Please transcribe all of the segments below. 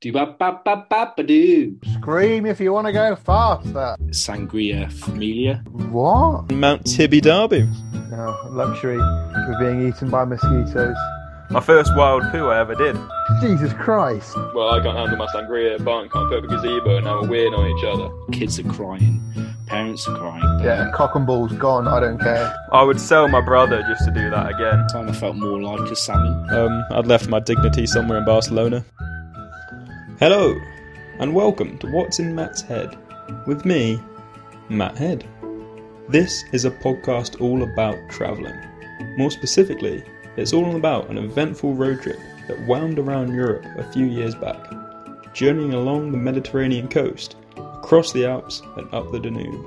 Do ba ba ba ba ba. Scream if you want to go faster. Sangria familia. What? Mount Tibby Derby. No, luxury of being eaten by mosquitoes. My first wild poo I ever did. Jesus Christ. Well, I can't handle my sangria. Barton can't put up a gazebo, and now we're weird on each other. Kids are crying. Parents are crying. Yeah, cock and balls gone. I don't care. I would sell my brother just to do that again. Time I felt more like a salmon. Um, I'd left my dignity somewhere in Barcelona. Hello, and welcome to What's in Matt's Head with me, Matt Head. This is a podcast all about travelling. More specifically, it's all about an eventful road trip that wound around Europe a few years back, journeying along the Mediterranean coast, across the Alps, and up the Danube.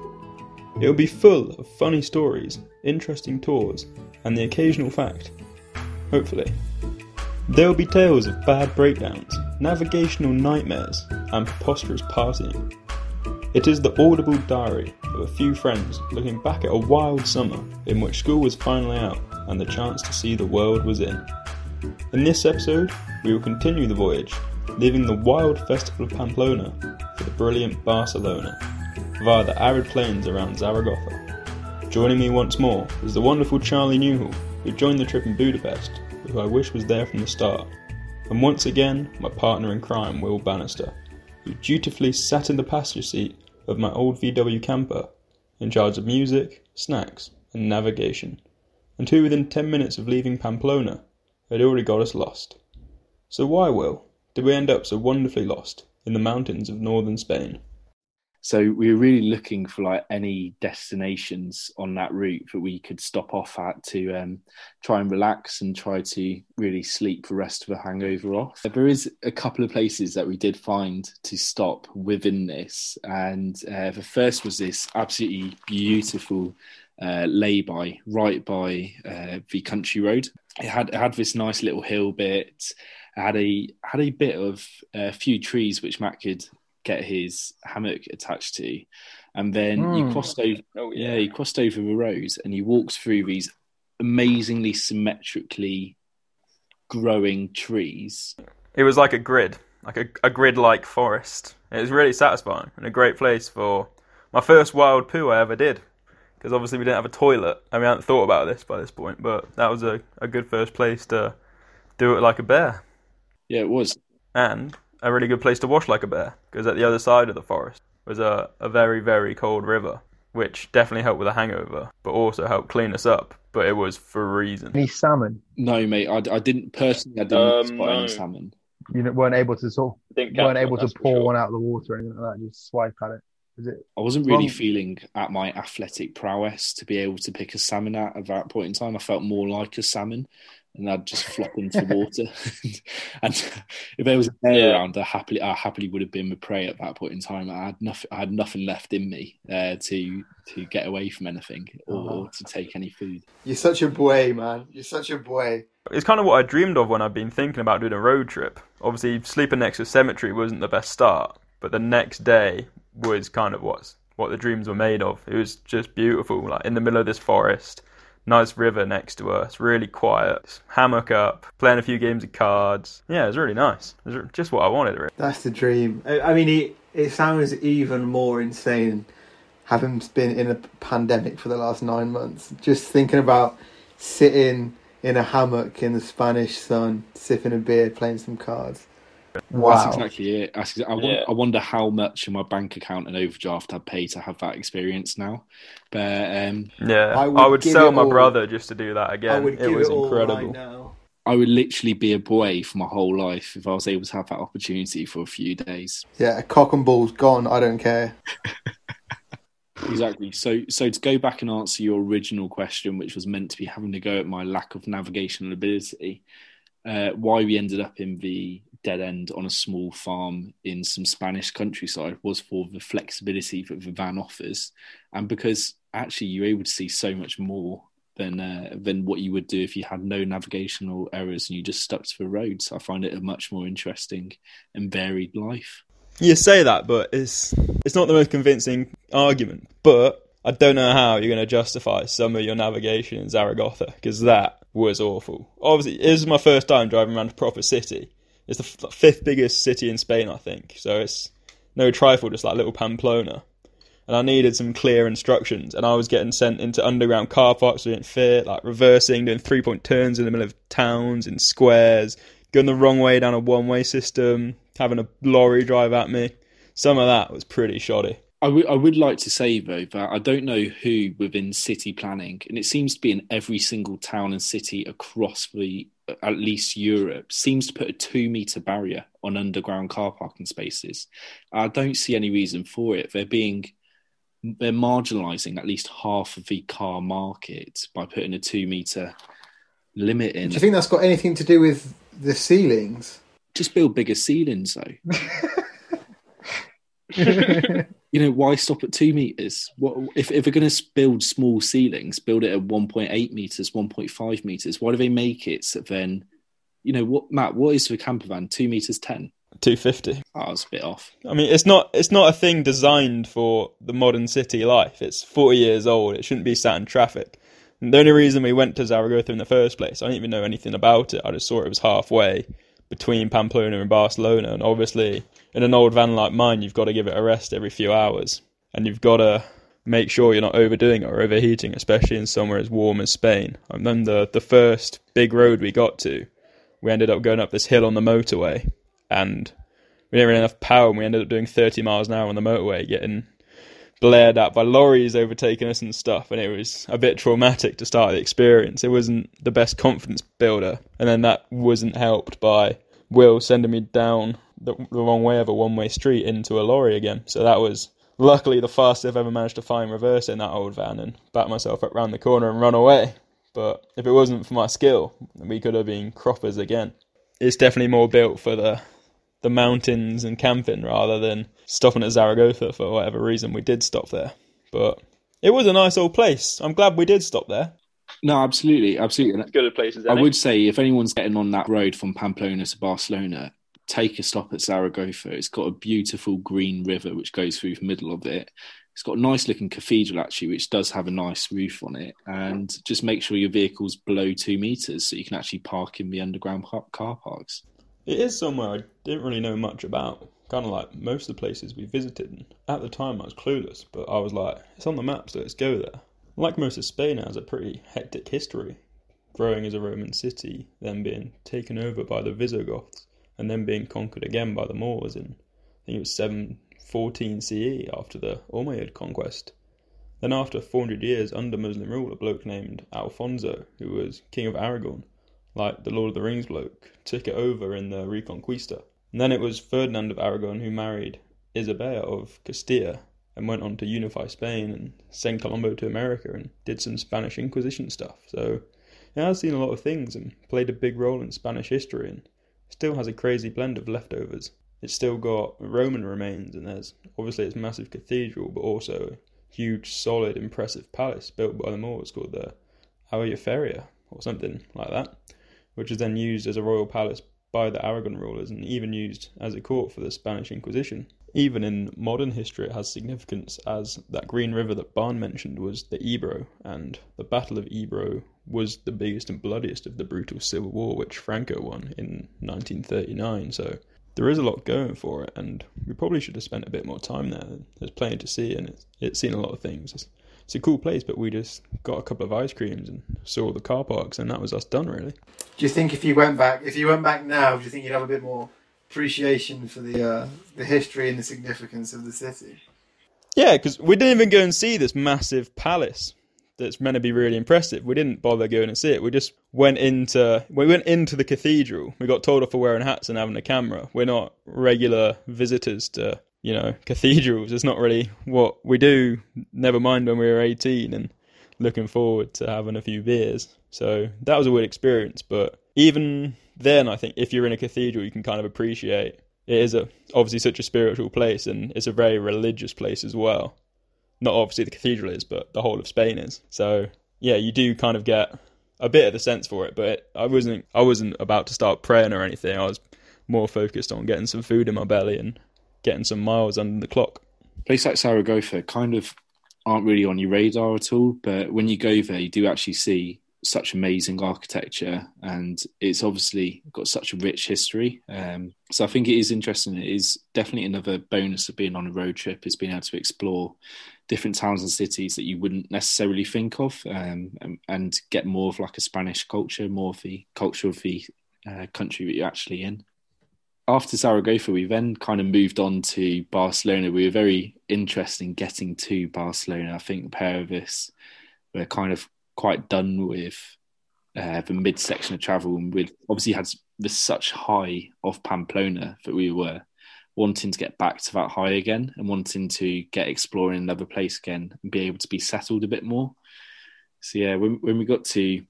It'll be full of funny stories, interesting tours, and the occasional fact. Hopefully. There'll be tales of bad breakdowns, navigational nightmares, and preposterous partying. It is the audible diary of a few friends looking back at a wild summer in which school was finally out and the chance to see the world was in. In this episode, we will continue the voyage, leaving the wild festival of Pamplona for the brilliant Barcelona, via the arid plains around Zaragoza. Joining me once more is the wonderful Charlie Newhall, who joined the trip in Budapest, who I wish was there from the start. And once again, my partner in crime, Will Bannister, who dutifully sat in the passenger seat of my old VW camper, in charge of music, snacks, and navigation, and who within 10 minutes of leaving Pamplona had already got us lost. So why, Will, did we end up so wonderfully lost in the mountains of northern Spain? So we were really looking for like any destinations on that route that we could stop off at to um, try and relax and try to really sleep the rest of the hangover off. There is a couple of places that we did find to stop within this, and uh, the first was this absolutely beautiful uh, lay-by right by uh, the country road. It had it had this nice little hill bit. It had a had a bit of a few trees which Matt could get his hammock attached to, and then Mm. you crossed over. Oh Yeah, he crossed over the road and he walked through these amazingly symmetrically growing trees. It was like a grid, like a, a grid like forest. It was really satisfying and a great place for my first wild poo I ever did. Because obviously we didn't have a toilet and we hadn't thought about this by this point, but that was a, a good first place to do it like a bear. Yeah, it was. And a really good place to wash like a bear, because at the other side of the forest was a, a very, very cold river, which definitely helped with a hangover, but also helped clean us up. But it was for a reason. Any salmon? No, mate, I, I didn't personally. I didn't Um, spot no. any salmon. You weren't able to sort Didn't weren't catch able to that's pour sure. one out of the water or anything like that. Just swipe at it. Is it? I wasn't really Well- feeling at my athletic prowess to be able to pick a salmon out at that point in time. I felt more like a salmon, and I'd just flop into water. and if there was a bear Yeah. around, I happily, I happily would have been the prey at that point in time. I had nothing, I had nothing left in me uh, to to get away from anything or, Oh. to take any food. You're such a boy, man. You're such a boy. It's kind of what I dreamed of when I've been thinking about doing a road trip. Obviously, sleeping next to a cemetery wasn't the best start, but the next day was kind of what's what the dreams were made of. It was just beautiful, like in the middle of this forest, nice river next to us, really quiet, hammock up, playing a few games of cards. Yeah, it was really nice. It was just what I wanted. Really. That's the dream. I, mean, it, it sounds even more insane having been in a pandemic for the last nine months. Just thinking about sitting in a hammock in the Spanish sun, sipping a beer, playing some cards. That's Wow. exactly it. That's exa- I, won- Yeah. I wonder how much in my bank account and overdraft I'd pay to have that experience now. But um, Yeah, I I would would, sell my all. brother just to do that I again. would It give was it incredible. right now. I would literally be a boy for my whole life if I was able to have that opportunity for a few days. Yeah, cock and balls gone. I don't care. Exactly. So, so to go back and answer your original question, which was meant to be having to go at my lack of navigational ability, uh, why we ended up in the dead end on a small farm in some Spanish countryside was for the flexibility that the van offers, and because actually you're able to see so much more than uh, than what you would do if you had no navigational errors and you just stuck to the roads. I find it a much more interesting and varied life. You say that, but it's it's not the most convincing argument. But I don't know how you're going to justify some of your navigation in Zaragoza because that was awful. Obviously, it was my first time driving around a proper city. It's the f- fifth biggest city in Spain, I think. So it's no trifle, just like little Pamplona. And I needed some clear instructions, and I was getting sent into underground car parks didn't fit, like reversing, doing three point turns in the middle of towns, and squares, going the wrong way down a one way system, having a lorry drive at me. Some of that was pretty shoddy. I would would like to say though that I don't know who within city planning, and it seems to be in every single town and city across the at least Europe, seems to put a two meter barrier on underground car parking spaces. I don't see any reason for it. They're being they're marginalising at least half of the car market by putting a two meter limit in. Do you think that's got anything to do with the ceilings? Just build bigger ceilings though. you know why stop at two meters? What if, if we're going to build small ceilings build it at 1.8 meters 1.5 meters why do they make it so then you know what matt what is the camper van? Two meters 10 250 oh, ah, I was a bit off. I mean it's not it's not a thing designed for the modern city life. It's 40 years old. It shouldn't be sat in traffic. And the only reason we went to zaragoza in the first place i didn't even know anything about it. I just saw it was halfway between pamplona and barcelona and obviously in an old van like mine, you've got to give it a rest every few hours, and you've got to make sure you're not overdoing it or overheating, especially in somewhere as warm as Spain. I remember the first big road we got to, we ended up going up this hill on the motorway, and we didn't have enough power, and we ended up doing 30 miles an hour on the motorway, getting blared at by lorries overtaking us and stuff, and it was a bit traumatic to start the experience. It wasn't the best confidence builder, and then that wasn't helped by Will sending me down the, the wrong way of a one way street into a lorry again. So that was luckily the fastest I've ever managed to find reverse in that old van and back myself up round the corner and run away. But if it wasn't for my skill, we could have been croppers again. It's definitely more built for the the mountains and camping rather than stopping at Zaragoza for whatever reason we did stop there. But it was a nice old place. I'm glad we did stop there. No, absolutely, absolutely. It's good at places. I would say if anyone's getting on that road from Pamplona to Barcelona, take a stop at Zaragoza. It's got a beautiful green river which goes through the middle of it. It's got a nice looking cathedral actually, which does have a nice roof on it. And just make sure your vehicle's below two meters so you can actually park in the underground car parks. It is somewhere I didn't really know much about. Kind of like most of the places we visited. At the time, I was clueless, but I was like, it's on the map, so let's go there. Like most of Spain, it has a pretty hectic history, growing as a Roman city, then being taken over by the Visigoths and then being conquered again by the Moors in I think it was 714 CE after the Umayyad conquest. Then after 400 years under Muslim rule, a bloke named Alfonso, who was king of Aragon, like the Lord of the Rings bloke, took it over in the Reconquista. And then it was Ferdinand of Aragon who married Isabella of Castilla and went on to unify Spain and send Colombo to America and did some Spanish Inquisition stuff. So it has seen a lot of things and played a big role in Spanish history and still has a crazy blend of leftovers. It's still got Roman remains, and there's obviously its massive cathedral, but also a huge, solid, impressive palace built by the Moors called the Aljaferia or something like that, which is then used as a royal palace by the Aragon rulers and even used as a court for the Spanish Inquisition. Even in modern history, it has significance as that Green River that Barn mentioned was the Ebro, and the Battle of Ebro was the biggest and bloodiest of the brutal civil war which Franco won in 1939. So there is a lot going for it, and we probably should have spent a bit more time there. There's plenty to see, and it's, it's seen a lot of things. It's, a cool place, but we just got a couple of ice creams and saw the car parks, and that was us done, really. Do you think if you went back, if you went back now, do you think you'd have a bit more appreciation for the uh, the history and the significance of the city? Yeah, because we didn't even go and see this massive palace that's meant to be really impressive. We didn't bother going and see it. We just went into we went into the cathedral. We got told off for wearing hats and having a camera. We're not regular visitors to you know cathedrals. It's not really what we do. Never mind when we were eighteen and looking forward to having a few beers. So that was a weird experience. But even then, I think if you're in a cathedral, you can kind of appreciate it is a obviously such a spiritual place and it's a very religious place as well not obviously the cathedral is, but the whole of Spain is. So yeah, you do kind of get a bit of the sense for it. But I wasn't I wasn't about to start praying or anything. I was more focused on getting some food in my belly and getting some miles under the clock. Places like Saragossa kind of aren't really on your radar at all, but when you go there, you do actually see such amazing architecture, and it's obviously got such a rich history. Um, so I think it is interesting. It is definitely another bonus of being on a road trip is being able to explore different towns and cities that you wouldn't necessarily think of, um, and, and, get more of like a Spanish culture, more of the culture of the uh, country that you're actually in. After Zaragoza, we then kind of moved on to Barcelona. We were very interested in getting to Barcelona. I think the pair of us were kind of quite done with uh, the midsection of travel, and we obviously had this such high of Pamplona that we were wanting to get back to that high again and wanting to get exploring another place again and be able to be settled a bit more. So yeah, when when we got to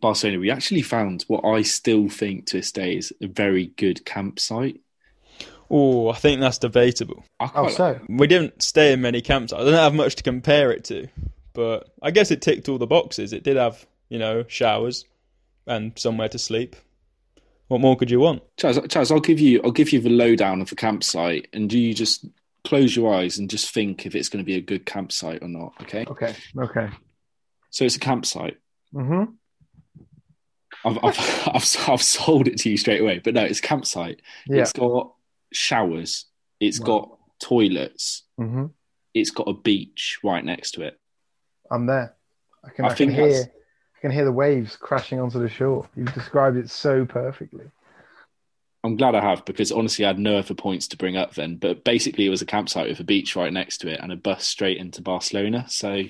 Barcelona, we actually found what I still think to this day is a very good campsite. Oh, I think that's debatable. Oh, so we didn't stay in many campsites. I don't have much to compare it to. But I guess it ticked all the boxes. It did have, you know, showers and somewhere to sleep. What more could you want? Chaz, Chaz, I'll give you I'll give you the lowdown of the campsite, and do you just close your eyes and just think if it's going to be a good campsite or not? Okay. Okay. Okay. So it's a campsite. Mm-hmm. I've, I've, I've, I've, sold it to you straight away, but no, it's campsite. Yeah. It's got showers. It's wow. got toilets. Mm-hmm. It's got a beach right next to it. I'm there. I can, I, I can hear I can hear the waves crashing onto the shore. You've described it so perfectly. I'm glad I have because honestly, I had no other points to bring up then. But basically, it was a campsite with a beach right next to it and a bus straight into Barcelona. So,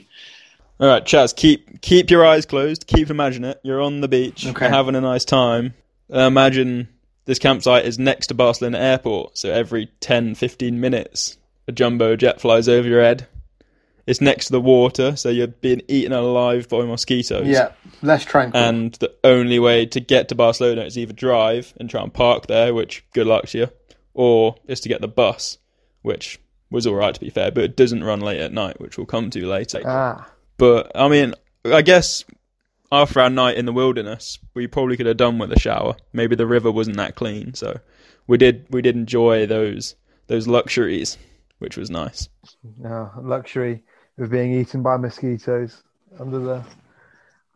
all right, Chaz, keep keep your eyes closed. Keep imagining it. You're on the beach, okay. having a nice time. Uh, imagine this campsite is next to Barcelona Airport, so every 10, 15 minutes, a jumbo jet flies over your head. It's next to the water, so you're being eaten alive by mosquitoes. Yeah, less tranquil. And the only way to get to Barcelona is either drive and try and park there, which good luck to you, or is to get the bus, which was all right to be fair, but it doesn't run late at night, which we'll come to later. Ah. But I mean, I guess after our night in the wilderness, we probably could have done with a shower. Maybe the river wasn't that clean, so we did we did enjoy those those luxuries, which was nice. No, luxury of being eaten by mosquitoes under the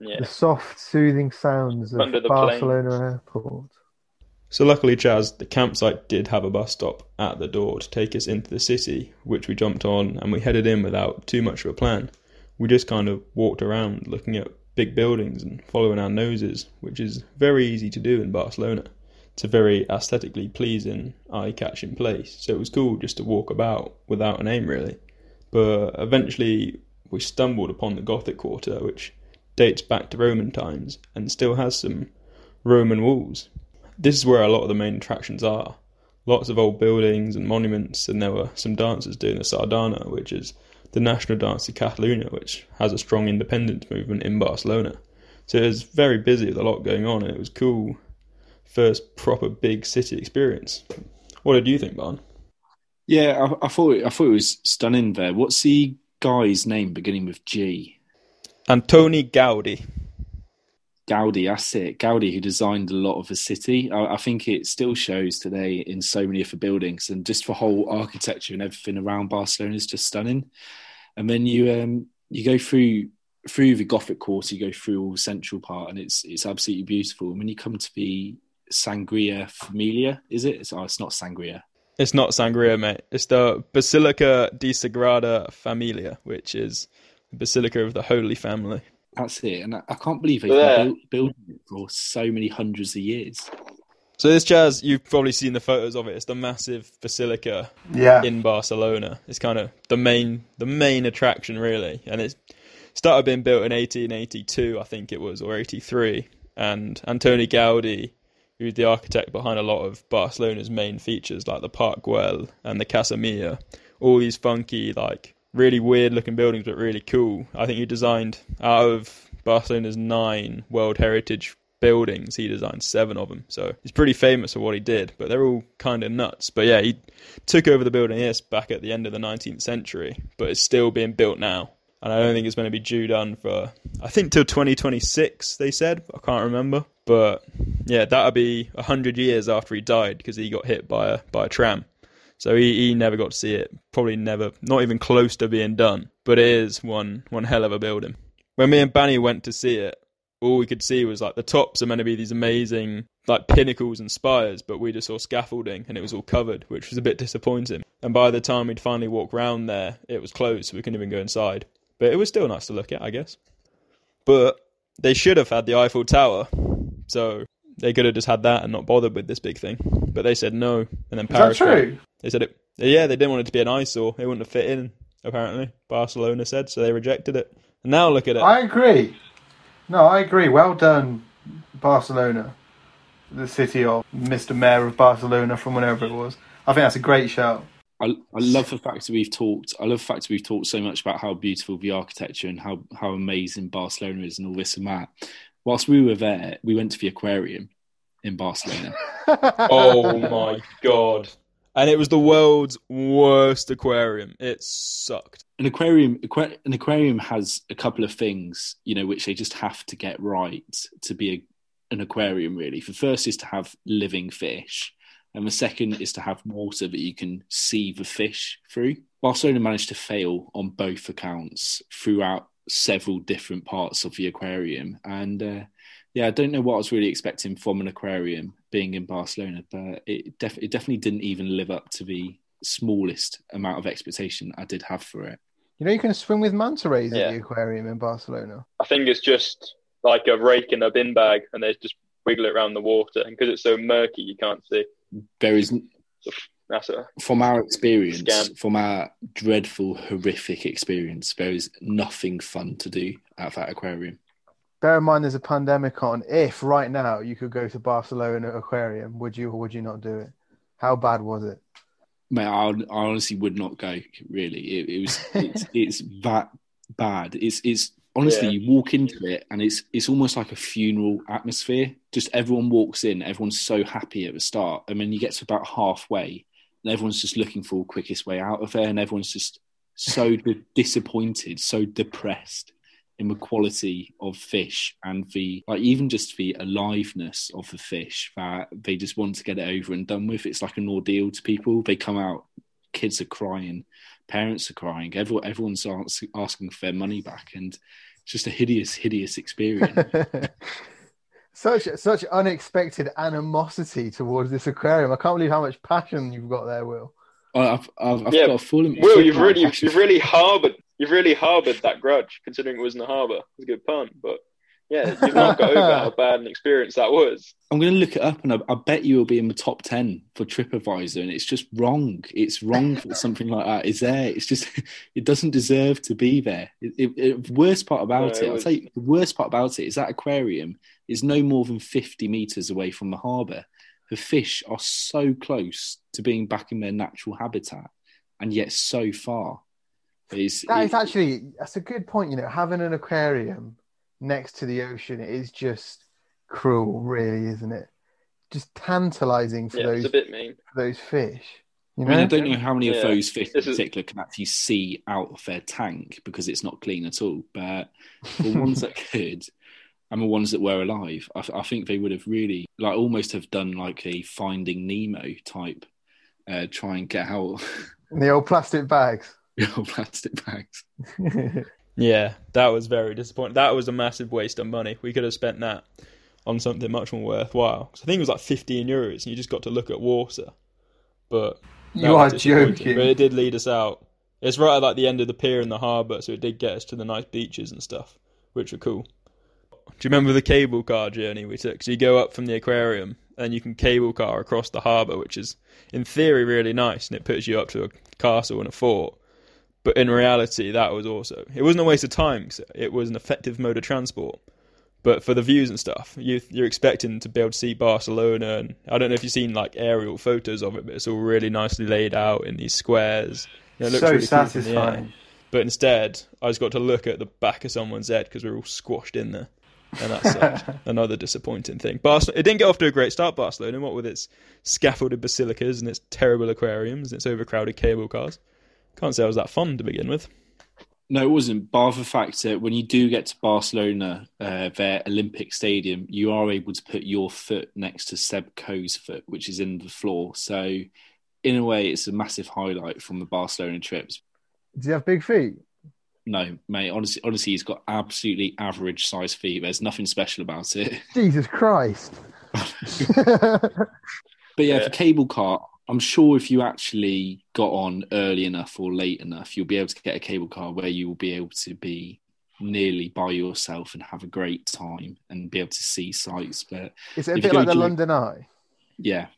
yeah. the soft, soothing sounds of Barcelona plane. Airport. So luckily, Chaz, the campsite did have a bus stop at the door to take us into the city, which we jumped on and we headed in without too much of a plan. We just kind of walked around looking at big buildings and following our noses, which is very easy to do in Barcelona. It's a very aesthetically pleasing, eye-catching place, so it was cool just to walk about without an aim really. But eventually, we stumbled upon the Gothic Quarter, which dates back to Roman times and still has some Roman walls. This is where a lot of the main attractions are. Lots of old buildings and monuments, and there were some dancers doing the Sardana, which is the national dance of Catalonia, which has a strong independence movement in Barcelona. So it was very busy with a lot going on, and it was cool. First proper big city experience. What did you think, Barn? Yeah, I, I thought I thought it was stunning. There, what's the guy's name beginning with G? Antoni Gaudi. Gaudi, that's it. Gaudi, who designed a lot of the city. I, I, think it still shows today in so many of the buildings, and just the whole architecture and everything around Barcelona is just stunning. And then you um, you go through through the Gothic quarter, you go through all the central part, and it's it's absolutely beautiful. And when you come to the Sangria Familia, is it? It's, oh, it's not Sangria. It's not Sangria, mate. It's the Basilica di Sagrada Familia, which is the Basilica of the Holy Family. That's it. And I can't believe they've yeah. been building it for so many hundreds of years. So this Chaz, you've probably seen the photos of it. It's the massive basilica yeah. in Barcelona. It's kind of the main the main attraction really, and it started being built in 1882, I think it was, or 83. And Antoni Gaudi who's the architect behind a lot of Barcelona's main features like the Park Güell and the Casa Mia. All these funky, like really weird looking buildings, but really cool. I think he designed out of Barcelona's nine World Heritage buildings, he designed seven of them. So he's pretty famous for what he did, but they're all kind of nuts. But yeah, he took over the building, yes, back at the end of the 19th century, but it's still being built now. And I don't think it's going to be due done for, I think, till 2026, they said. I can't remember. But yeah, that'll be hundred years after he died because he got hit by a by a tram. So he, he never got to see it. Probably never, not even close to being done. But it is one one hell of a building. When me and Banny went to see it, all we could see was like the tops are meant to be these amazing like pinnacles and spires, but we just saw scaffolding and it was all covered, which was a bit disappointing. And by the time we'd finally walk round there, it was closed, so we couldn't even go inside. But it was still nice to look at, I guess. But they should have had the Eiffel Tower, so they could have just had that and not bothered with this big thing. But they said no, and then Is that true? They said it. Yeah, they didn't want it to be an eyesore. It wouldn't have fit in. Apparently, Barcelona said so. They rejected it. And now look at it. I agree. No, I agree. Well done, Barcelona, the city of Mr. Mayor of Barcelona from whenever it was. I think that's a great shout. I, I love the fact that we've talked. I love the fact that we've talked so much about how beautiful the architecture and how how amazing Barcelona is and all this and that. Whilst we were there, we went to the aquarium in Barcelona. oh my god! And it was the world's worst aquarium. It sucked. An aquarium, aqua- an aquarium has a couple of things, you know, which they just have to get right to be a, an aquarium. Really, the first is to have living fish, and the second is to have water that you can see the fish through. Barcelona managed to fail on both accounts throughout several different parts of the aquarium, and uh, yeah, I don't know what I was really expecting from an aquarium being in Barcelona, but it, def- it definitely didn't even live up to the smallest amount of expectation I did have for it. You know, you can swim with manta rays Yeah. at the aquarium in Barcelona. I think it's just like a rake in a bin bag, and they just wiggle it around the water. And because it's so murky, you can't see. There is That's a from our experience, Scam. from our dreadful, horrific experience, there is nothing fun to do at that aquarium. Bear in mind, there's a pandemic on. If right now you could go to Barcelona Aquarium, would you or would you not do it? How bad was it? Mate, I, I honestly would not go. Really, it, it was it's, it's that bad. It's it's honestly Yeah. you walk into it and it's it's almost like a funeral atmosphere. Just everyone walks in, everyone's so happy at the start, and then you get to about halfway, and everyone's just looking for the quickest way out of there, and everyone's just so disappointed, so depressed in the quality of fish and the like even just the aliveness of the fish that they just want to get it over and done with it's like an ordeal to people they come out kids are crying parents are crying everyone everyone's ask, asking for their money back and it's just a hideous hideous experience such such unexpected animosity towards this aquarium. I can't believe how much passion you've got there, Will. I- I've, I've, I've Yeah, got a full Will, you've really, you've really harboured, you've really harboured that grudge, considering it was in the harbour. It's a good pun, but yeah, you've not got over how bad an experience that was. I'm going to look it up, and I, I bet you will be in the top ten for TripAdvisor, and it's just wrong. It's wrong that something like that is there. It's just it doesn't deserve to be there. It, it, it- the worst part about No, it, it I'll tell you, the worst part about it is that aquarium is no more than 50 meters away from the harbour. The fish are so close to being back in their natural habitat, and yet so far. It's, That is it- actually that's a good point. You know, having an aquarium next to the ocean is just cruel, really, isn't it? Just tantalizing for Yeah, those it's a bit mean. for those fish. You I mean, I don't know how many of those fish in particular can actually see out of their tank because it's not clean at all. But the ones that could, and the ones that were alive, I, I think they would have really, like, almost have done like a Finding Nemo type, uh, try and get out In the old plastic bags. Your plastic bags. Yeah, that was very disappointing. That was a massive waste of money. We could have spent that on something much more worthwhile. 'Cause I think it was like 15 euros, and you just got to look at water. But you are joking. But it did lead us out. It's right at like the end of the pier in the harbour, so it did get us to the nice beaches and stuff, which were cool. Do you remember the cable car journey we took? So you go up from the aquarium, and you can cable car across the harbour, which is in theory really nice, and it puts you up to a castle and a fort. But in reality, that was also it wasn't a waste of time. 'cause it was an effective mode of transport. But for the views and stuff, you, you're expecting to be able to see Barcelona, and I don't know if you've seen like aerial photos of it, but it's all really nicely laid out in these squares. You know, it looks so really cool satisfying. But instead, I just got to look at the back of someone's head because we are all squashed in there. And that's another disappointing thing. Barcelona, it didn't get off to a great start, Barcelona, what with its scaffolded basilicas and its terrible aquariums and its overcrowded cable cars. Can't say I was that fun to begin with. No, it wasn't. Bar the fact that when you do get to Barcelona, uh, their Olympic Stadium, you are able to put your foot next to Seb Coe's foot, which is in the floor. So, in a way, it's a massive highlight from the Barcelona trips. Do you have big feet? No, mate. Honestly, honestly, he's got absolutely average size feet. There's nothing special about it. Jesus Christ. But yeah, Yeah. for cable car, I'm sure if you actually got on early enough or late enough, you'll be able to get a cable car where you will be able to be nearly by yourself and have a great time and be able to see sights. But Is it a bit like the to- London Eye? yeah,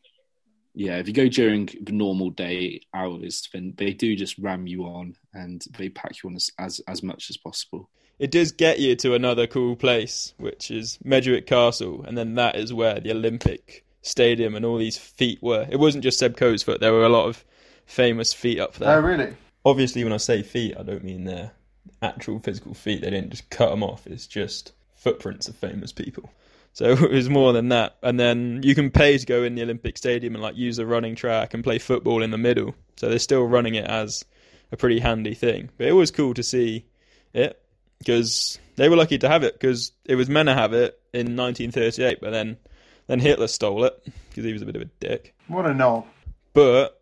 yeah, if you go during the normal day hours, then they do just ram you on and they pack you on as as, as much as possible. It does get you to another cool place, which is Montjuïc Castle, and then that is where the Olympic Stadium and all these feet were. It wasn't just Seb Coe's foot; there were a lot of famous feet up there. Oh, really? Obviously, when I say feet, I don't mean their actual physical feet. They didn't just cut them off. It's just footprints of famous people. So it was more than that. And then you can pay to go in the Olympic Stadium and like use a running track and play football in the middle. So they're still running it as a pretty handy thing. But it was cool to see it because they were lucky to have it because it was meant to have it in 1938, but then then Hitler stole it because he was a bit of a dick. What a knob. But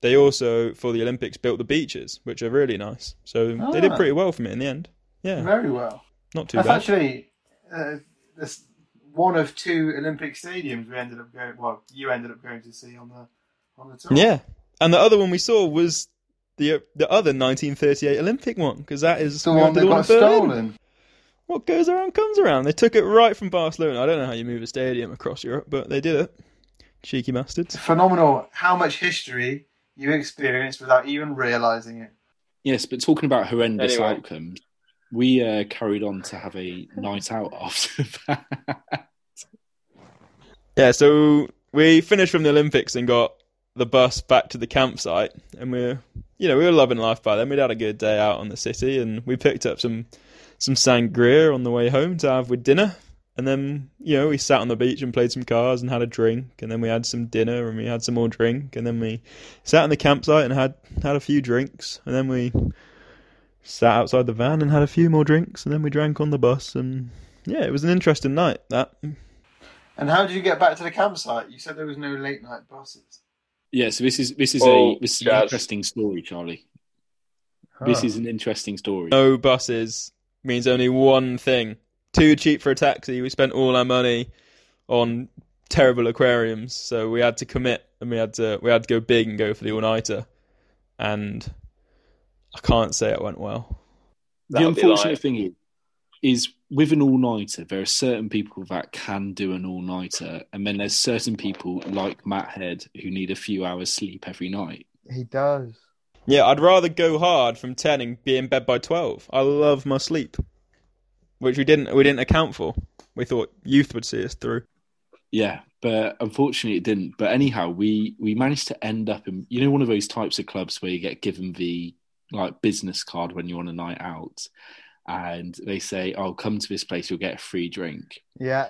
they also for the Olympics built the beaches, which are really nice. So they did Ah. pretty well from it in the end. Yeah, Very well. not too bad. That's bad. actually uh, this one of two Olympic stadiums we ended up going. Well, you ended up going to see on the on the tour. Yeah, and the other one we saw was the the other 1938 Olympic one because that is the one that got stolen. What goes around comes around. They took it right from Barcelona. I don't know how you move a stadium across Europe, but they did it. Cheeky bastards. Phenomenal. How much history you experienced without even realizing it. Yes, but talking about horrendous Anyway. outcomes, we uh, carried on to have a night out after that. Yeah, so we finished from the Olympics and got the bus back to the campsite, and we're, you know, we were loving life by then. We'd had a good day out on the city, and we picked up some some sangria on the way home to have with dinner. And then, you know, we sat on the beach and played some cards and had a drink, and then we had some dinner and we had some more drink, and then we sat in the campsite and had had a few drinks, and then we sat outside the van and had a few more drinks, and then we drank on the bus, and yeah, it was an interesting night. That And how did you get back to the campsite? You said there was no late night buses. yeah, so this is this is Oh, a this is an interesting story, Charlie. This Oh. is an interesting story. no buses means only one thing. Too cheap for a taxi. We spent all our money on terrible aquariums, so we had to commit and we had to we had to go big and go for the all nighter. And I can't say it went well. the That would be unfortunate like- thing is, is with an all nighter, there are certain people that can do an all nighter, and then there's certain people like Matt Head who need a few hours sleep every night. He does. Yeah, I'd rather go hard from ten and be in bed by twelve. I love my sleep. Which we didn't we didn't account for. We thought youth would see us through. Yeah, but unfortunately it didn't. But anyhow, we we managed to end up in you know one of those types of clubs where you get given the like business card when you're on a night out, and they say, "Oh, come to this place, you'll get a free drink." Yeah.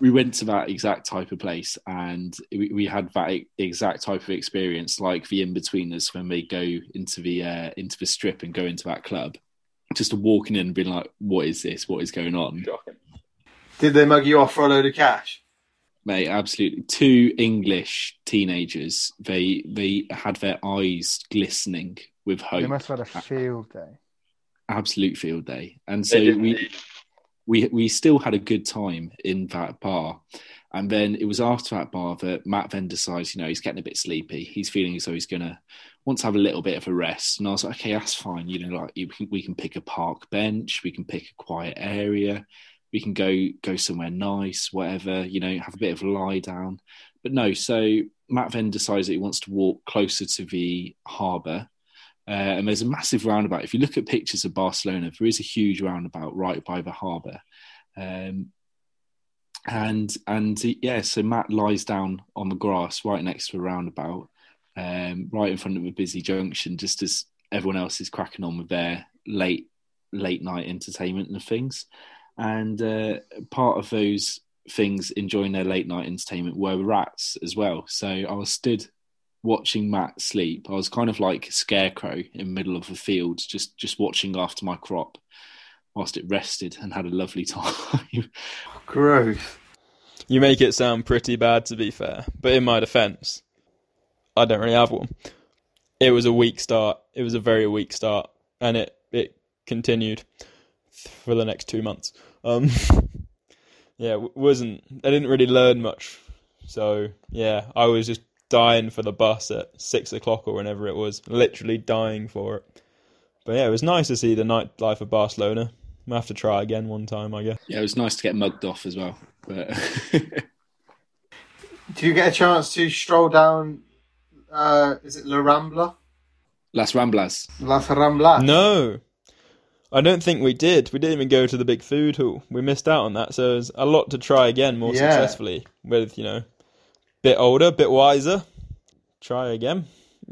We went to that exact type of place, and we, we had that exact type of experience, like the Inbetweeners when they go into the uh, into the strip and go into that club, just walking in and being like, "What is this? What is going on?" Shocking. Did they mug you off for a load of cash? Mate, absolutely. Two English teenagers. They they had their eyes glistening with hope They must have had a field day. Absolute field day. And so They did we indeed. We we still had a good time in that bar. And then it was after that bar that Matt then decides, you know, he's getting a bit sleepy. He's feeling as though he's gonna want to have a little bit of a rest. And I was like, okay, that's fine. You know, like you can, we can pick a park bench, we can pick a quiet area, we can go go somewhere nice, whatever. You know, have a bit of a lie down. But no, so Matt then decides that he wants to walk closer to the harbour. Uh, and there's a massive roundabout. If you look at pictures of Barcelona, there is a huge roundabout right by the harbour. Um, and and yeah, so Matt lies down on the grass right next to a roundabout, um, right in front of a busy junction, just as everyone else is cracking on with their late late night entertainment and things. And uh, part of those things enjoying their late night entertainment were rats as well. So I was stood watching Matt sleep. I was kind of like a scarecrow in the middle of the field, just just watching after my crop whilst it rested and had a lovely time. Gross. You make it sound pretty bad, to be fair. But in my defence, I don't really have one. It was a weak start. It was a very weak start, and it it continued for the next two months. Um, yeah, wasn't I didn't really learn much. So yeah, I was just dying for the bus at six o'clock or whenever it was, literally dying for it. But yeah, it was nice to see the nightlife of Barcelona. I'll have to try again one time, I guess. Yeah, it was nice to get mugged off as well. But Do you get a chance to stroll down? Uh, is it La Rambla? Las Ramblas. Las Ramblas. No, I don't think we did. We didn't even go to the big food hall. We missed out on that. So there's a lot to try again more Yeah. successfully with, you know, bit older, bit wiser. Try again.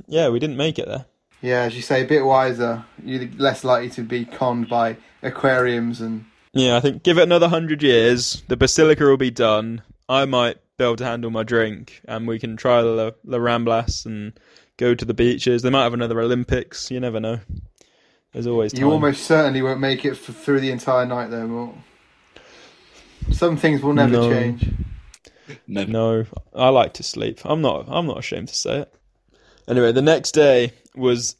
Yeah, we didn't make it there. Yeah, as you say, a bit wiser. You're less likely to be conned by aquariums and. Yeah, I think give it another hundred years, the basilica will be done. I might be able to handle my drink, and we can try the La Ramblas and go to the beaches. They might have another Olympics. You never know. There's always time. You almost certainly won't make it f- through the entire night, though. Some things will never No. change. No. No, I like to sleep. I'm not. I'm not ashamed to say it. Anyway, the next day was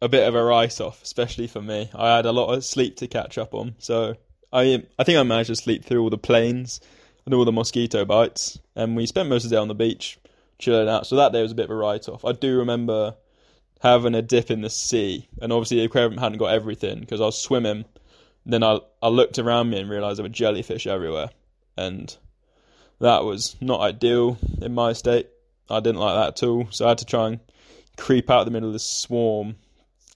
a bit of a write-off, especially for me. I had a lot of sleep to catch up on, so I I think I managed to sleep through all the planes and all the mosquito bites, and we spent most of the day on the beach chilling out. So that day was a bit of a write-off. I do remember having a dip in the sea, and obviously the aquarium hadn't got everything because I was swimming. Then I I looked around me and realised there were jellyfish everywhere, and that was not ideal in my state. I didn't like that at all, so I had to try and creep out the middle of this swarm,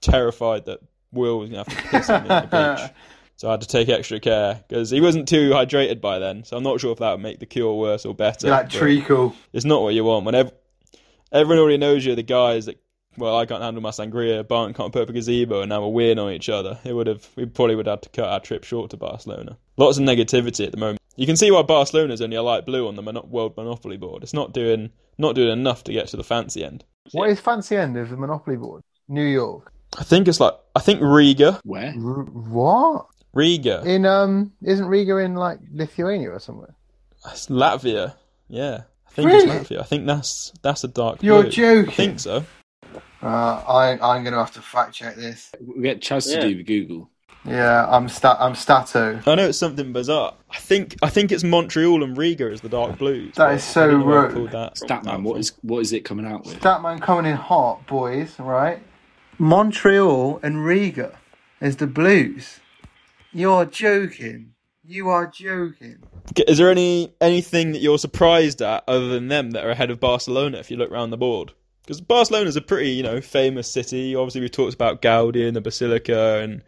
terrified that Will was going to have to piss on me on the beach. So I had to take extra care because he wasn't too hydrated by then. So I'm not sure if that would make the cure worse or better. Like treacle. It's not what you want. When ev- everyone already knows you're the guys that, well, I can't handle my sangria, Barton can't put up a gazebo, and now we're weighing on each other. It would have, we probably would have had to cut our trip short to Barcelona. Lots of negativity at the moment. You can see why Barcelona's only a light blue on the Mono- World Monopoly board. It's not doing, not doing enough to get to the fancy end. What is fancy end of the Monopoly board? New York. I think it's like, I think Riga, Where? R- what? Riga, In um, isn't Riga in like Lithuania or somewhere? It's Latvia. Yeah, I think Really? it's Latvia. I think that's that's a dark You're blue. joking. I think so. Uh, I, I'm going to have to fact check this. We get Chaz Yeah. to do the Google. Yeah, I'm stat. I'm stato. I know it's something bizarre. I think I think it's Montreal and Riga as the dark blues. That is so I don't know where I rude. pulled that- Statman, that what is what is it coming out with? Statman coming in hot, boys. Right. Montreal and Riga as the Blues. You're joking. You are joking. Is there any anything that you're surprised at other than them that are ahead of Barcelona if you look around the board? Because Barcelona's a pretty, you know, famous city. Obviously, we've talked about Gaudi and the Basilica and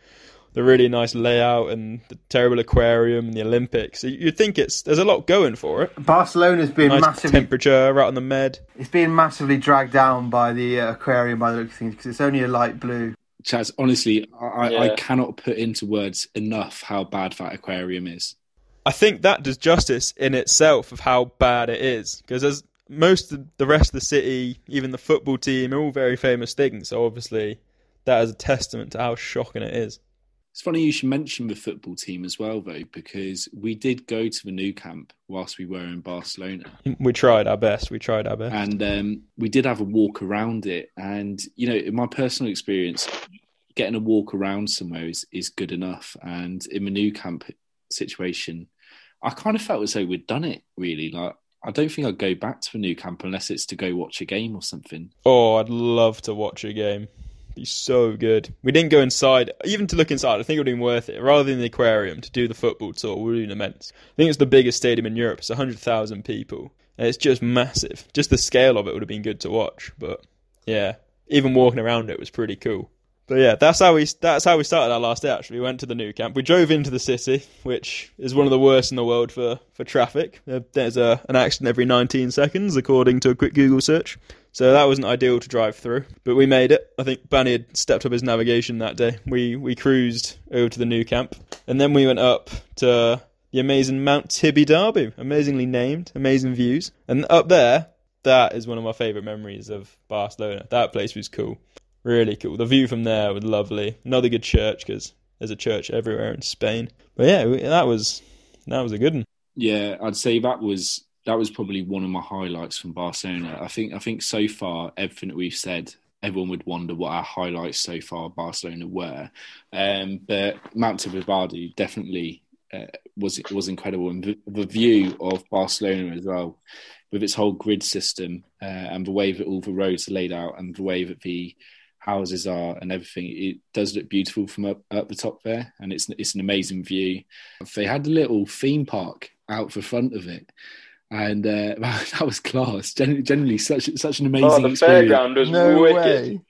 the really nice layout and the terrible aquarium and the Olympics. You'd think it's there's a lot going for it. Barcelona's been Nice massively. temperature, right on the med. It's being massively dragged down by the uh, aquarium by the look of things because it's only a light blue. Chaz, honestly, I, I, I cannot put into words enough how bad that aquarium is. I think that does justice in itself of how bad it is. Because as most of the rest of the city, even the football team, are all very famous things. So obviously, that is a testament to how shocking it is. It's funny you should mention the football team as well, though, because we did go to the Nou Camp whilst we were in Barcelona, We tried our best. We tried our best. and um, we did have a walk around it. And you know, in my personal experience, getting a walk around somewhere is, is good enough. And in the Nou Camp situation, I kind of felt as though we'd done it. Really, like I don't think I'd go back to the Nou Camp unless it's to go watch a game or something. Oh, I'd love to watch a game. Be so good. We didn't go inside, even to look inside. I think it would have been worth it. Rather than the aquarium to do the football tour, would have been immense. I think it's the biggest stadium in Europe. It's hundred thousand people, and it's just massive. Just the scale of it would have been good to watch. But yeah, even walking around it was pretty cool. But yeah, that's how we that's how we started our last day. Actually, we went to the Nou Camp. We drove into the city, which is one of the worst in the world for for traffic. Uh, There's a an accident every 19 seconds, according to a quick Google search. So that wasn't ideal to drive through, but we made it. I think Banny had stepped up his navigation that day. We we cruised over to the Nou Camp, and then we went up to the amazing Mount Tibidabo, amazingly named, amazing views. And up there, that is one of my favourite memories of Barcelona. That place was cool, really cool. The view from there was lovely. Another good church because there's a church everywhere in Spain. But yeah, that was that was a good one. Yeah, I'd say that was that was probably one of my highlights from Barcelona. I think I think so far everything that we've said, everyone would wonder what our highlights so far Barcelona were. Um, but Mount Tibidabo definitely uh, was was incredible, and the, the, view of Barcelona as well, with its whole grid system uh, and the way that all the roads are laid out and the way that the houses are and everything. It does look beautiful from up, up the top there, and it's it's an amazing view. They had a little theme park out the front of it, and uh, that was class. Generally, generally, such such an amazing. Oh, the experience. fairground was no wicked. Way.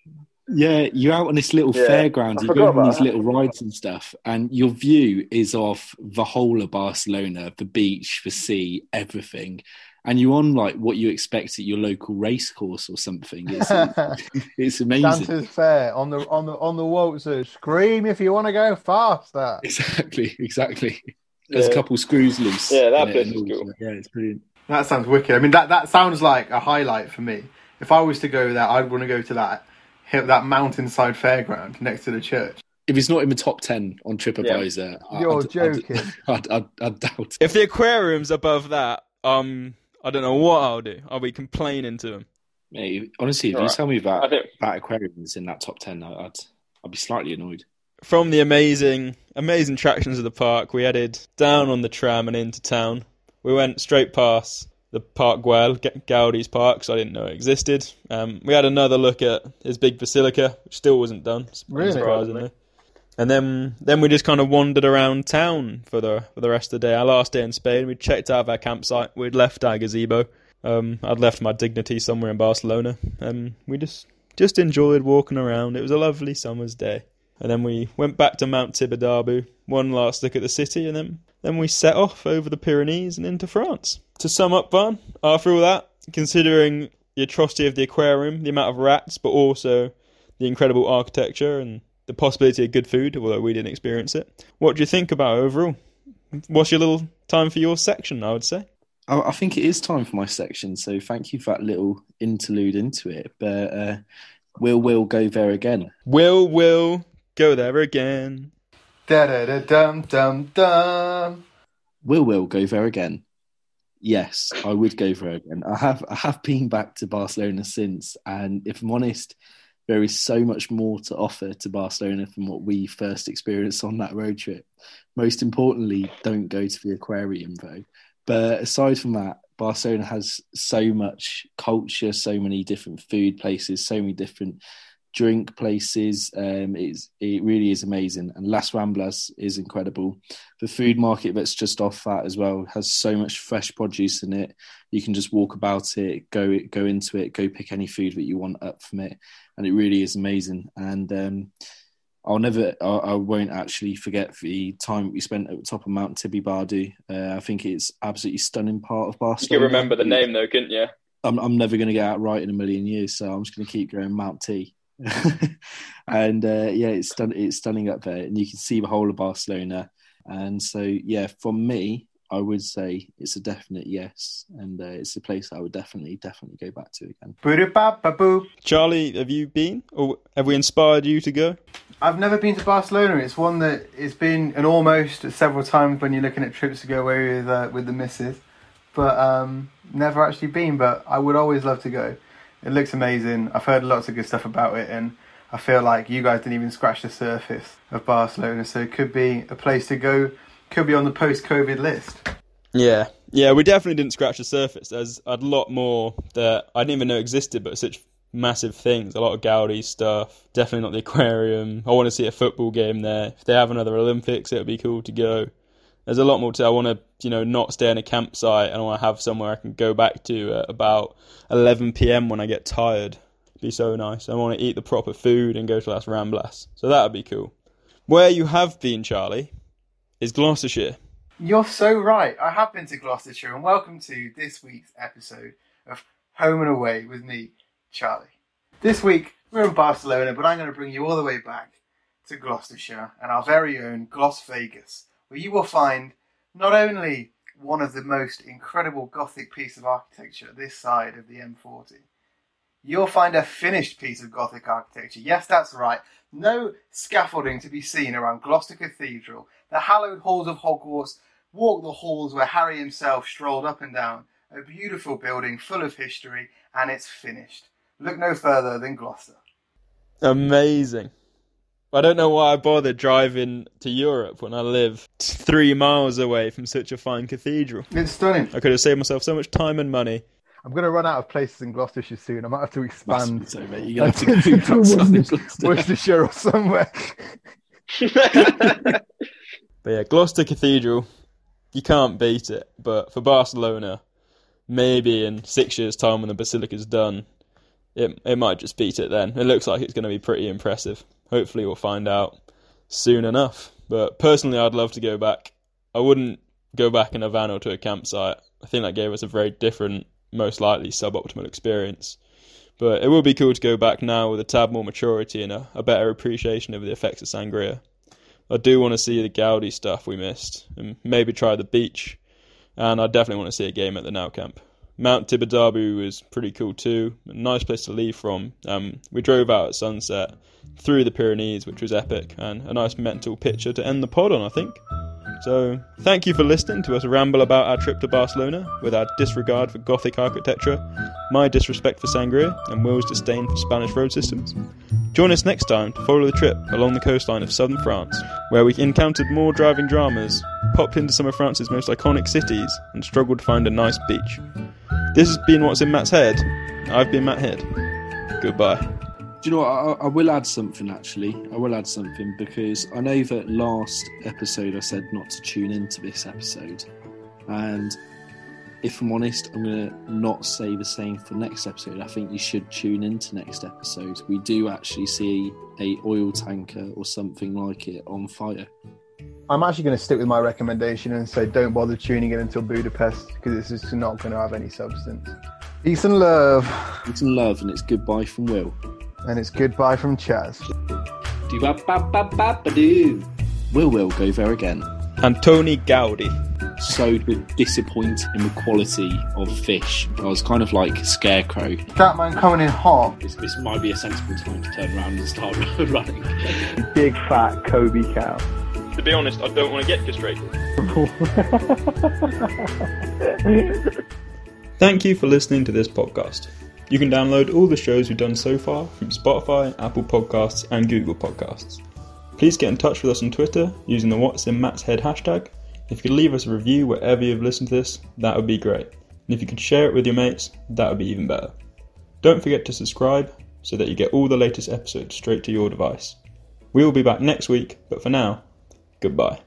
Yeah, you're out on this little yeah, fairground, you go on these that. little rides and stuff, and your view is of the whole of Barcelona, the beach, the sea, everything and you're on like what you expect at your local race course or something. It's, it's amazing. Santa's fair on the on the on the waltzers. Scream if you want to go faster. Exactly, exactly. There's yeah. a couple screws loose. Yeah, that place is cool. Yeah, it's brilliant. That sounds wicked. I mean, that that sounds like a highlight for me. If I was to go there, I'd want to go to that that mountainside fairground next to the church if it's not in the top 10 on TripAdvisor, yeah. you're I'd, joking. I'd, I'd, I'd, doubt it. If the aquarium's above that, um, I don't know what I'll do. I'll be complaining to them. Mate, honestly, if All you right. tell me that that aquarium is in that top ten, I'd I'd be slightly annoyed. From the amazing amazing attractions of the park, we headed down on the tram and into town. We went straight past the Park Güell, Gaudi's park, so I didn't know it existed. Um, we had another look at his big basilica, which still wasn't done, really? surprisingly. And then then we just kind of wandered around town for the for the rest of the day. Our last day in Spain, we checked out of our campsite. We'd left our gazebo. Um, I'd left my dignity somewhere in Barcelona, and we just just enjoyed walking around. It was a lovely summer's day. And then we went back to Mount Tibidabo, one last look at the city, and then then we set off over the Pyrenees and into France. To sum up, Van, after all that, considering the atrocity of the aquarium, the amount of rats, but also the incredible architecture and the possibility of good food, although we didn't experience it. What do you think about overall? What's your little time for your section? I would say. I think it is time for my section. So thank you for that little interlude into it. But uh, will will go there again? Will will go there again? Da da da dum dum dum. Will will go there again? Yes, I would go there again. I have I have been back to Barcelona since, and if I'm honest, there is so much more to offer to Barcelona from what we first experienced on that road trip. Most importantly, don't go to the aquarium though. But aside from that, Barcelona has so much culture, so many different food places, so many different drink places. Um, it's, it really is amazing. And Las Ramblas is incredible. The food market that's just off that as well has so much fresh produce in it. You can just walk about it, go go into it, go pick any food that you want up from it and it really is amazing. And um, I'll never, I, I, won't actually forget the time we spent at the top of Mount Tibidabo. Uh, I think it's absolutely stunning part of Barcelona. You can remember the name though, couldn't you? I'm, I'm never going to get out right in a million years, so I'm just going to keep going Mount T. and uh, yeah, it's stun- it's stunning up there, and you can see the whole of Barcelona. And so, yeah, for me, I would say it's a definite yes, and uh, it's a place I would definitely, definitely go back to again. Charlie, have you been, or have we inspired you to go? I've never been to Barcelona. It's one that it's been an almost several times when you're looking at trips to go away with uh, with the missus, but um, never actually been. But I would always love to go. It looks amazing. I've heard lots of good stuff about it, and I feel like you guys didn't even scratch the surface of Barcelona. So it could be a place to go could be on the post-COVID list. Yeah, yeah, we definitely didn't scratch the surface. There's a lot more that I didn't even know existed, but such massive things. A lot of Gaudi stuff. Definitely not the aquarium. I want to see a football game there. If they have another Olympics, it would be cool to go. There's a lot more to. I want to, you know, not stay in a campsite, and I want to have somewhere I can go back to at about 11 p.m. when I get tired. Be so nice. I want to eat the proper food and go to Las Ramblas. So that would be cool. Where you have been, Charlie, is Gloucestershire. You're so right. I have been to Gloucestershire, and welcome to this week's episode of Home and Away with me, Charlie. This week, we're in Barcelona, but I'm going to bring you all the way back to Gloucestershire and our very own Glos Vegas, where you will find not only one of the most incredible Gothic pieces of architecture this side of the M40, you'll find a finished piece of Gothic architecture. Yes, that's right. No scaffolding to be seen around Gloucester Cathedral the hallowed halls of Hogwarts, walk the halls where Harry himself strolled up and down. A beautiful building full of history, and it's finished. Look no further than Gloucester. Amazing. I don't know why I bothered driving to Europe when I live three miles away from such a fine cathedral. It's stunning. I could have saved myself so much time and money. I'm going to run out of places in Gloucestershire soon. I might have to expand Massively so, mate. You're gonna have to go outside of Worcestershire or somewhere. But yeah, Gloucester Cathedral, you can't beat it. But for Barcelona, maybe in six years' time when the Basilica's done, it it might just beat it then. It looks like it's going to be pretty impressive. Hopefully, we'll find out soon enough. But personally, I'd love to go back. I wouldn't go back in a van or to a campsite. I think that gave us a very different, most likely suboptimal experience. But it will be cool to go back now with a tad more maturity and a, a better appreciation of the effects of sangria. I do want to see the Gaudi stuff we missed, and maybe try the beach. And I definitely want to see a game at the Nou Camp. Mount Tibidabo was pretty cool too. A nice place to leave from. Um, we drove out at sunset through the Pyrenees, which was epic, and a nice mental picture to end the pod on, I think. So, thank you for listening to us ramble about our trip to Barcelona with our disregard for Gothic architecture, my disrespect for sangria, and Will's disdain for Spanish road systems. Join us next time to follow the trip along the coastline of southern France, where we encountered more driving dramas, popped into some of France's most iconic cities, and struggled to find a nice beach. This has been What's in Matt's Head. I've been Matt Head. Goodbye. Do you know what? I, I will add something actually. I will add something because I know that last episode I said not to tune into this episode, and if I'm honest, I'm gonna not say the same for next episode. I think you should tune into next episode. We do actually see a oil tanker or something like it on fire. I'm actually going to stick with my recommendation and say don't bother tuning in until Budapest because it's just not going to have any substance. Peace and love, Peace and love and it's goodbye from Will. And it's goodbye from Chaz. Do ba ba ba ba ba do. Will will go there again. Antoni Gaudi. So d- disappointed in the quality of fish. I was kind of like scarecrow. That man coming in hot. This, this might be a sensible time to turn around and start running. Big fat Kobe cow. to be honest, I don't want to get castrated. Thank you for listening to this podcast. You can download all the shows we've done so far from Spotify, Apple Podcasts, and Google Podcasts. Please get in touch with us on Twitter using the What's in Matt's Head hashtag. If you could leave us a review wherever you've listened to this, that would be great. And if you could share it with your mates, that would be even better. Don't forget to subscribe so that you get all the latest episodes straight to your device. We will be back next week, but for now, goodbye.